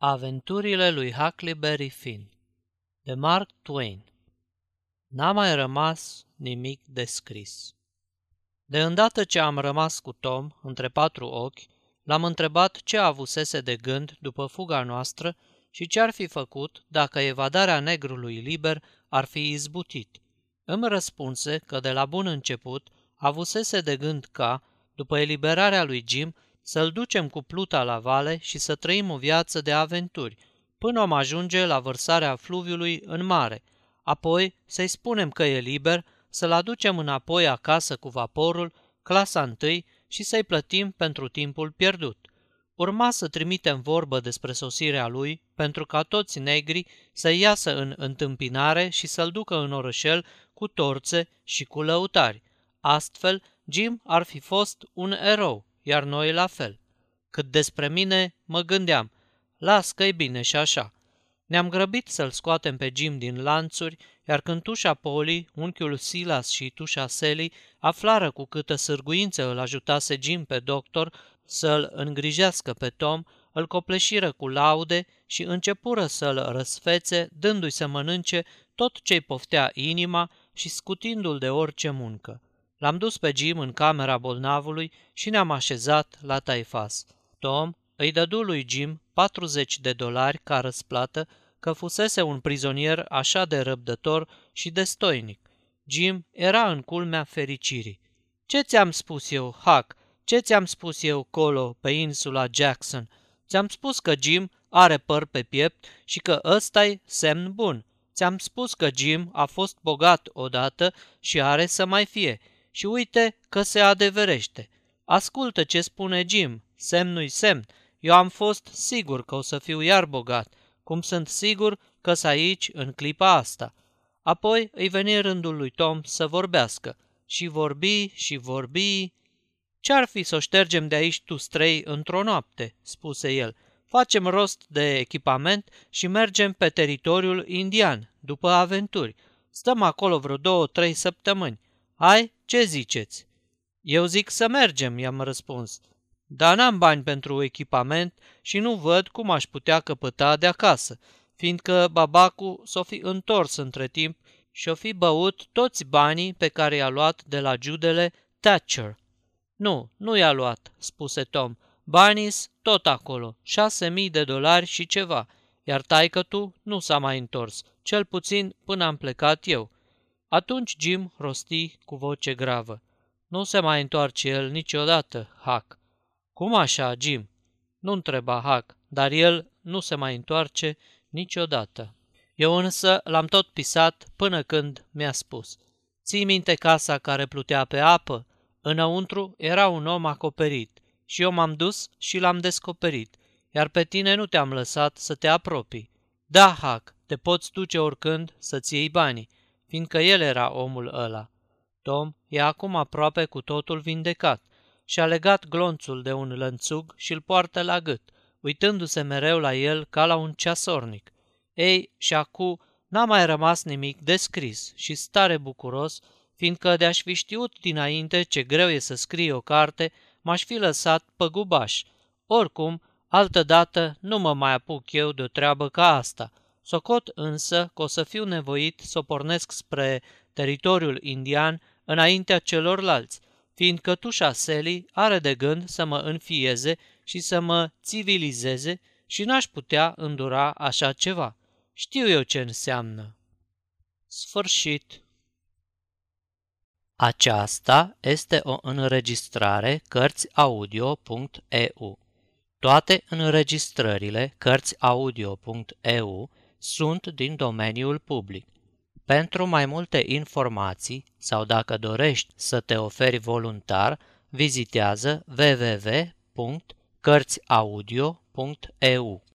Aventurile lui Huckleberry Finn de Mark Twain N-a mai rămas nimic de scris. De îndată ce am rămas cu Tom între patru ochi, l-am întrebat ce avusese de gând după fuga noastră și ce ar fi făcut dacă evadarea negrului liber ar fi izbutit. Îmi răspunse că de la bun început avusese de gând ca, după eliberarea lui Jim, să-l ducem cu pluta la vale și să trăim o viață de aventuri, până om ajunge la vărsarea fluviului în mare. Apoi să-i spunem că e liber, să-l aducem înapoi acasă cu vaporul, clasa întâi, și să-i plătim pentru timpul pierdut. Urma să trimitem vorbă despre sosirea lui, pentru ca toți negri să iasă în întâmpinare și să-l ducă în orășel cu torțe și cu lăutari. Astfel, Jim ar fi fost un erou iar noi la fel. Cât despre mine, mă gândeam, las că e bine și așa. Ne-am grăbit să-l scoatem pe Jim din lanțuri, iar când tușa Poli, unchiul Silas și tușa Sally aflară cu câtă sârguință îl ajutase Jim pe doctor să-l îngrijească pe Tom, îl copleșiră cu laude și începură să-l răsfețe, dându-i să mănânce tot ce-i poftea inima și scutindu-l de orice muncă. L-am dus pe Jim în camera bolnavului și ne-am așezat la taifas. Tom îi dădu lui Jim 40 de dolari ca răsplată că fusese un prizonier așa de răbdător și de stoinic. Jim era în culmea fericirii. Ce ți-am spus eu, Huck? Ce ți-am spus eu, colo, pe insula Jackson? Ți-am spus că Jim are păr pe piept și că ăsta-i semn bun. Ți-am spus că Jim a fost bogat odată și are să mai fie – și uite că se adeverește. Ascultă ce spune Jim, semnul semn. Eu am fost sigur că o să fiu iar bogat, cum sunt sigur că s aici în clipa asta. Apoi îi veni rândul lui Tom să vorbească. Și vorbi și vorbi. Ce-ar fi să o ștergem de aici tu străi într-o noapte?" spuse el. Facem rost de echipament și mergem pe teritoriul indian, după aventuri. Stăm acolo vreo două-trei săptămâni. Hai, ce ziceți? Eu zic să mergem, i-am răspuns. Dar n-am bani pentru echipament și nu văd cum aș putea căpăta de acasă, fiindcă babacu s-o fi întors între timp și-o fi băut toți banii pe care i-a luat de la Judele Thatcher. Nu, nu i-a luat, spuse Tom. Banii tot acolo, șase mii de dolari și ceva, iar taică tu nu s-a mai întors, cel puțin până am plecat eu. Atunci Jim rosti cu voce gravă. Nu se mai întoarce el niciodată, Huck. Cum așa, Jim? Nu întreba Huck, dar el nu se mai întoarce niciodată. Eu însă l-am tot pisat până când mi-a spus. Ții minte casa care plutea pe apă? Înăuntru era un om acoperit și eu m-am dus și l-am descoperit, iar pe tine nu te-am lăsat să te apropii. Da, Huck, te poți duce oricând să-ți iei banii, fiindcă el era omul ăla. Tom e acum aproape cu totul vindecat și a legat glonțul de un lănțug și îl poartă la gât, uitându-se mereu la el ca la un ceasornic. Ei, și acum n-a mai rămas nimic de scris și stare bucuros, fiindcă de-aș fi știut dinainte ce greu e să scrie o carte, m-aș fi lăsat pe gubaș. Oricum, altădată nu mă mai apuc eu de o treabă ca asta – Socot însă că o să fiu nevoit să o pornesc spre teritoriul indian înaintea celorlalți, fiindcă tușa Sally are de gând să mă înfieze și să mă civilizeze și n-aș putea îndura așa ceva. Știu eu ce înseamnă. Sfârșit. Aceasta este o înregistrare Cărțiaudio.eu. Toate înregistrările Cărțiaudio.eu sunt din domeniul public. Pentru mai multe informații sau dacă dorești să te oferi voluntar, vizitează www.cărțiaudio.eu.